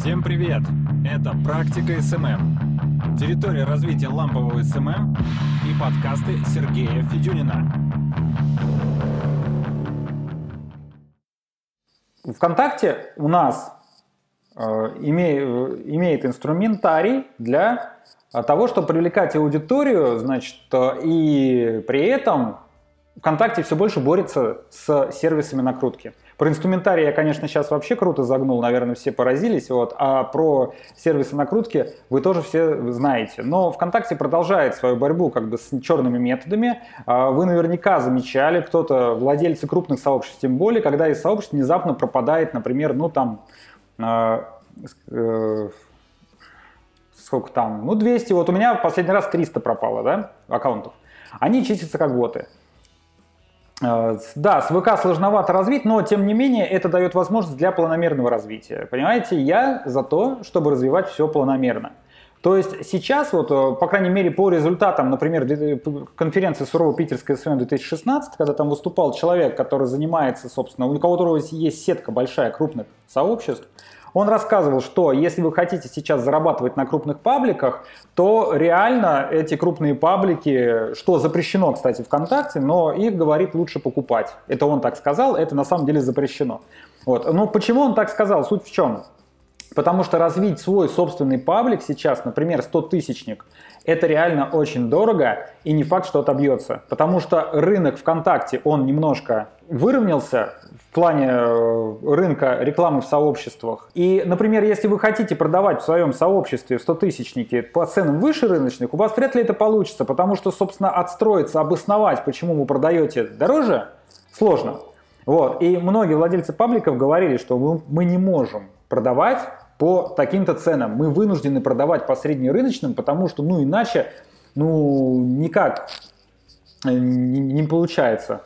Всем привет! Это «Практика СММ». Территория развития лампового СММ и подкасты Сергея Федюнина. ВКонтакте у нас э, име- имеет инструментарий для того, чтобы привлекать аудиторию, значит, э, и при этом ВКонтакте все больше борется с сервисами накрутки. Про инструментарий я, конечно, сейчас вообще круто загнул, наверное, все поразились, вот, а про сервисы накрутки вы тоже все знаете. Но ВКонтакте продолжает свою борьбу как бы с черными методами. А вы наверняка замечали, кто-то, владельцы крупных сообществ тем более, когда из сообществ внезапно пропадает, например, ну там, э, э, сколько там, ну 200, вот у меня в последний раз 300 пропало, да, аккаунтов. Они чистятся как боты. Э, да, с ВК сложновато развить, но тем не менее это дает возможность для планомерного развития. Понимаете, я за то, чтобы развивать все планомерно. То есть сейчас, вот, э, по крайней мере, по результатам, например, конференции Сурово Питерская СМ 2016, когда там выступал человек, который занимается, собственно, у которого есть сетка большая крупных сообществ, он рассказывал, что если вы хотите сейчас зарабатывать на крупных пабликах, то реально эти крупные паблики, что запрещено, кстати, ВКонтакте, но их, говорит, лучше покупать. Это он так сказал, это на самом деле запрещено. Вот. Но почему он так сказал? Суть в чем? Потому что развить свой собственный паблик сейчас, например, 100-тысячник, это реально очень дорого и не факт, что отобьется. Потому что рынок ВКонтакте, он немножко выровнялся в плане э, рынка рекламы в сообществах. И, например, если вы хотите продавать в своем сообществе 100-тысячники по ценам выше рыночных, у вас вряд ли это получится, потому что, собственно, отстроиться, обосновать, почему вы продаете дороже, сложно. Вот. И многие владельцы пабликов говорили, что мы не можем продавать по таким-то ценам. Мы вынуждены продавать по среднерыночным, потому что, ну, иначе, ну, никак э, не, не получается.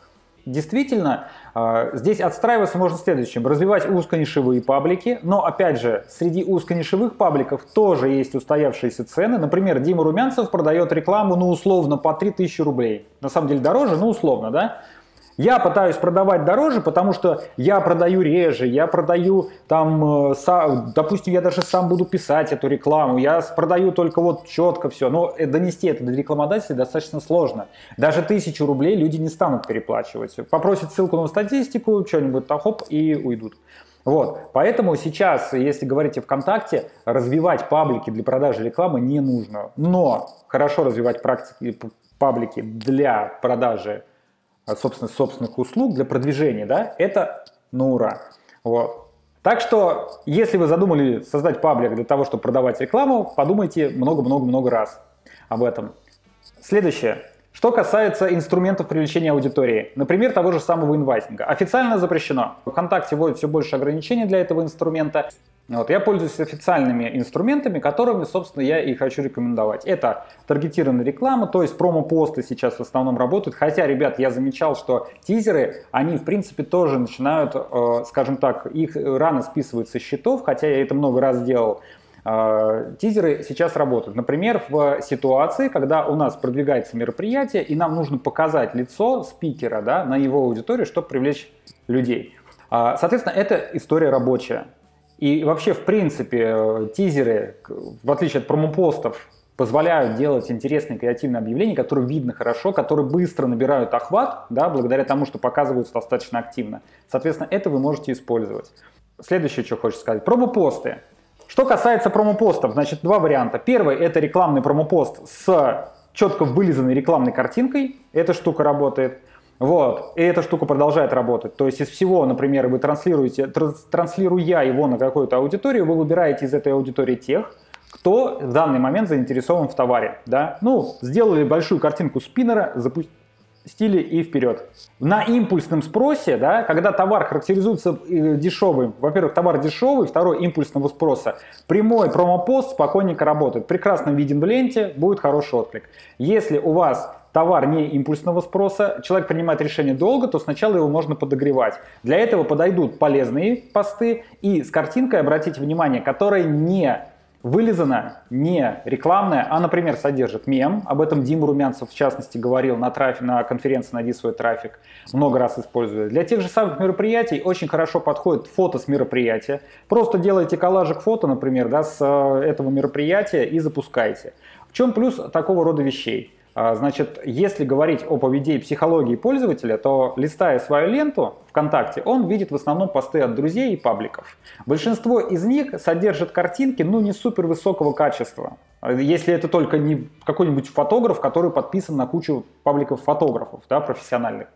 Действительно, а, здесь отстраиваться можно следующим. Развивать узконишевые паблики, но, опять же, среди узконишевых пабликов тоже есть устоявшиеся цены. Например, Дима Румянцев продает рекламу, ну, условно, по 3000 рублей. На самом деле дороже, ну, условно, да? Я пытаюсь продавать дороже, потому что я продаю реже, я продаю там, э, допустим, я даже сам буду писать эту рекламу, я продаю только вот четко все. Но э, донести это до рекламодателей достаточно сложно. Даже тысячу рублей люди не станут переплачивать. Попросят ссылку на статистику, что-нибудь так, хоп, и уйдут. Вот. Поэтому сейчас, если говорить о ВКонтакте, развивать паблики для продажи рекламы не нужно. Но хорошо развивать практики, паблики для продажи собственных, собственных услуг для продвижения, да, это на ура. Вот. Так что, если вы задумали создать паблик для того, чтобы продавать рекламу, подумайте много-много-много раз об этом. Следующее. Что касается инструментов привлечения аудитории, например, того же самого инвайтинга. Официально запрещено. ВКонтакте вводит все больше ограничений для этого инструмента. Вот, я пользуюсь официальными инструментами, которыми, собственно, я и хочу рекомендовать. Это таргетированная реклама, то есть промо-посты сейчас в основном работают. Хотя, ребят, я замечал, что тизеры, они, в принципе, тоже начинают, э, скажем так, их рано списывают со счетов, хотя я это много раз делал. Э, тизеры сейчас работают. Например, в ситуации, когда у нас продвигается мероприятие, и нам нужно показать лицо спикера да, на его аудиторию, чтобы привлечь людей. Э, соответственно, это история рабочая. И вообще, в принципе, тизеры, в отличие от промопостов, позволяют делать интересные креативные объявления, которые видно хорошо, которые быстро набирают охват, да, благодаря тому, что показываются достаточно активно. Соответственно, это вы можете использовать. Следующее, что хочется сказать. Промопосты. Что касается промопостов, значит, два варианта. Первый – это рекламный промопост с четко вылизанной рекламной картинкой. Эта штука работает. Вот. И эта штука продолжает работать. То есть из всего, например, вы транслируете, транслируя его на какую-то аудиторию, вы выбираете из этой аудитории тех, кто в данный момент заинтересован в товаре. Да? Ну, сделали большую картинку спиннера, запустили и вперед. На импульсном спросе, да, когда товар характеризуется э, дешевым, во-первых, товар дешевый, второй импульсного спроса, прямой промопост спокойненько работает. Прекрасно виден в ленте, будет хороший отклик. Если у вас товар не импульсного спроса, человек принимает решение долго, то сначала его можно подогревать. Для этого подойдут полезные посты и с картинкой, обратите внимание, которая не вылизана не рекламная, а, например, содержит мем. Об этом Дима Румянцев, в частности, говорил на, трафик, на конференции «Найди свой трафик», много раз используя. Для тех же самых мероприятий очень хорошо подходит фото с мероприятия. Просто делайте коллажик фото, например, да, с э, этого мероприятия и запускайте. В чем плюс такого рода вещей? А, значит, если говорить о поведении психологии пользователя, то листая свою ленту ВКонтакте, он видит в основном посты от друзей и пабликов. Большинство из них содержат картинки, ну, не супер высокого качества. Если это только не какой-нибудь фотограф, который подписан на кучу пабликов фотографов, да, профессиональных.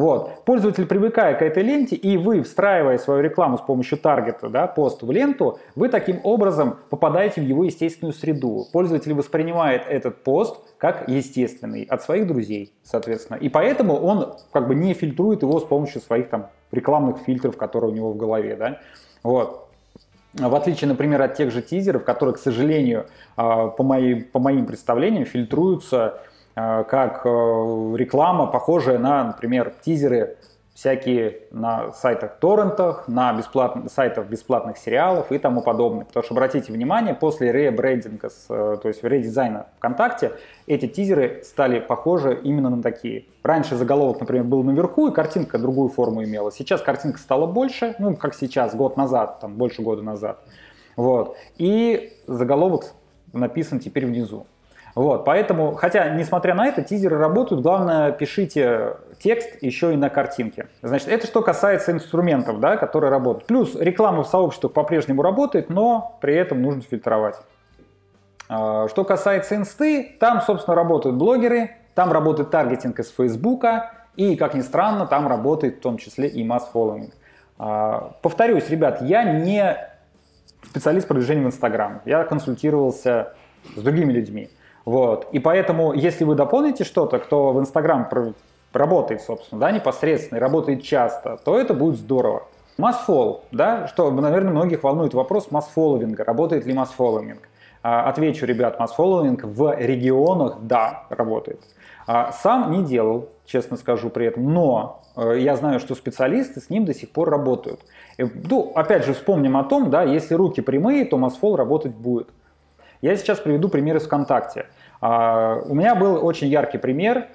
Вот. Пользователь, привыкая к этой ленте, и вы, встраивая свою рекламу с помощью таргета, да, пост в ленту, вы таким образом попадаете в его естественную среду. Пользователь воспринимает этот пост как естественный от своих друзей, соответственно. И поэтому он как бы не фильтрует его с помощью своих там рекламных фильтров, которые у него в голове, да. Вот. В отличие, например, от тех же тизеров, которые, к сожалению, а, по, моим, по моим представлениям, фильтруются как э, реклама, похожая на, например, тизеры всякие на сайтах торрентах, на бесплатных, сайтах бесплатных сериалов и тому подобное. Потому что, обратите внимание, после ребрендинга, э, то есть редизайна ВКонтакте, эти тизеры стали похожи именно на такие. Раньше заголовок, например, был наверху, и картинка другую форму имела. Сейчас картинка стала больше, ну, как сейчас, год назад, там, больше года назад. Вот. И заголовок написан теперь внизу. Вот, поэтому, хотя, несмотря на это, тизеры работают. Главное, пишите текст еще и на картинке. Значит, это что касается инструментов, да, которые работают. Плюс реклама в сообществах по-прежнему работает, но при этом нужно фильтровать. А, что касается инсты, там, собственно, работают блогеры, там работает таргетинг из Фейсбука, и, как ни странно, там работает в том числе и масс-фолловинг. Повторюсь, ребят, я не специалист продвижения в Инстаграм. Я консультировался с другими людьми. Вот. И поэтому, если вы дополните что-то, кто в Инстаграм работает, собственно, да, непосредственно и работает часто, то это будет здорово. Массфол, да, что, наверное, многих волнует вопрос масс-фолловинга, работает ли масс-фолловинг. А, отвечу, ребят, масс-фолловинг в регионах, да, работает. А, сам не делал, честно скажу при этом, но э, я знаю, что специалисты с ним до сих пор работают. Ну, опять же, вспомним о том, да, если руки прямые, то масс-фол работать будет. Я сейчас приведу пример из ВКонтакте. А, у меня был очень яркий пример,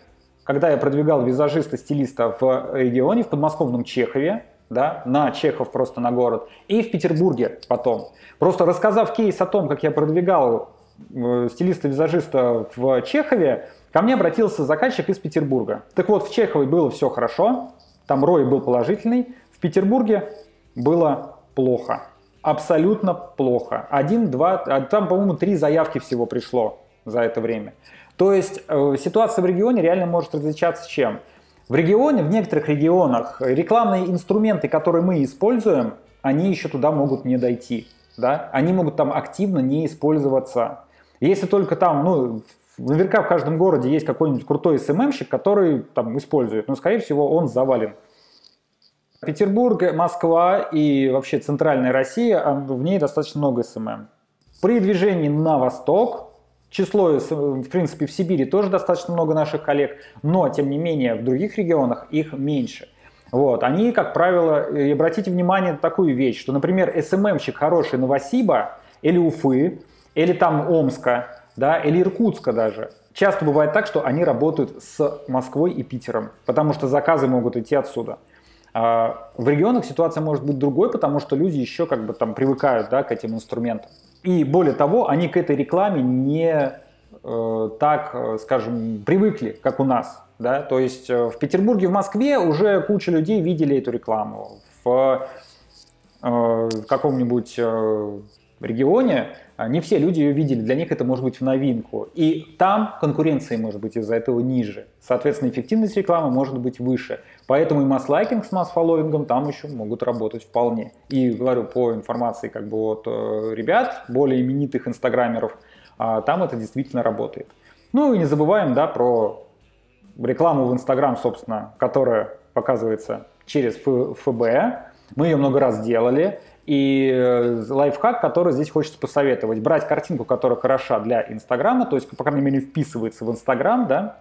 когда я продвигал визажиста-стилиста в регионе, в подмосковном Чехове, да, на Чехов просто на город, и в Петербурге потом. Просто рассказав кейс о том, как я продвигал э, стилиста-визажиста в Чехове, ко мне обратился заказчик из Петербурга. Так вот, в Чехове было все хорошо, там рой был положительный, в Петербурге было плохо абсолютно плохо. Один, два, а там, по-моему, три заявки всего пришло за это время. То есть э, ситуация в регионе реально может различаться чем? В регионе, в некоторых регионах рекламные инструменты, которые мы используем, они еще туда могут не дойти. Да? Они могут там активно не использоваться. Если только там, ну, наверняка в каждом городе есть какой-нибудь крутой СММщик, который там использует, но, скорее всего, он завален. Петербург, Москва и вообще центральная Россия, а в ней достаточно много СММ. При движении на восток, число, в принципе, в Сибири тоже достаточно много наших коллег, но, тем не менее, в других регионах их меньше. Вот. Они, как правило, и обратите внимание на такую вещь, что, например, СММщик хороший Новосиба или Уфы, или там Омска, да, или Иркутска даже, часто бывает так, что они работают с Москвой и Питером, потому что заказы могут идти отсюда. А в регионах ситуация может быть другой, потому что люди еще как бы там привыкают да, к этим инструментам. И более того, они к этой рекламе не э, так, э, скажем, привыкли, как у нас. Да? То есть э, в Петербурге, в Москве уже куча людей видели эту рекламу. В, э, каком-нибудь э, регионе а, не все люди ее видели, для них это может быть в новинку. И там конкуренция может быть из-за этого ниже. Соответственно, эффективность рекламы может быть выше. Поэтому и масс-лайкинг с масс-фолловингом там еще могут работать вполне. И говорю по информации как бы от э, ребят, более именитых инстаграмеров, а, там это действительно работает. Ну и не забываем да, про рекламу в Инстаграм, собственно, которая показывается через ФБ. Мы ее много раз делали. И э, лайфхак, который здесь хочется посоветовать. Брать картинку, которая хороша для Инстаграма, то есть, по крайней мере, вписывается в Инстаграм, да,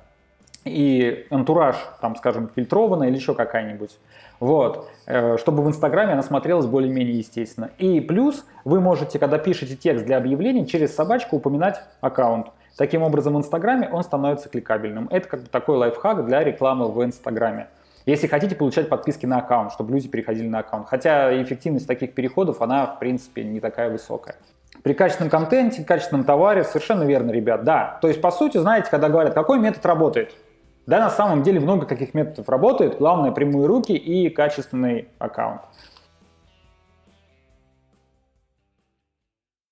и антураж, там, скажем, фильтрованный или еще какая-нибудь. Вот, э, чтобы в Инстаграме она смотрелась более-менее естественно. И плюс вы можете, когда пишете текст для объявлений, через собачку упоминать аккаунт. Таким образом, в Инстаграме он становится кликабельным. Это как бы такой лайфхак для рекламы в Инстаграме. Если хотите получать подписки на аккаунт, чтобы люди переходили на аккаунт. Хотя эффективность таких переходов, она, в принципе, не такая высокая. При качественном контенте, качественном товаре, совершенно верно, ребят, да. То есть, по сути, знаете, когда говорят, какой метод работает, да, на самом деле много каких методов работает. Главное, прямые руки и качественный аккаунт.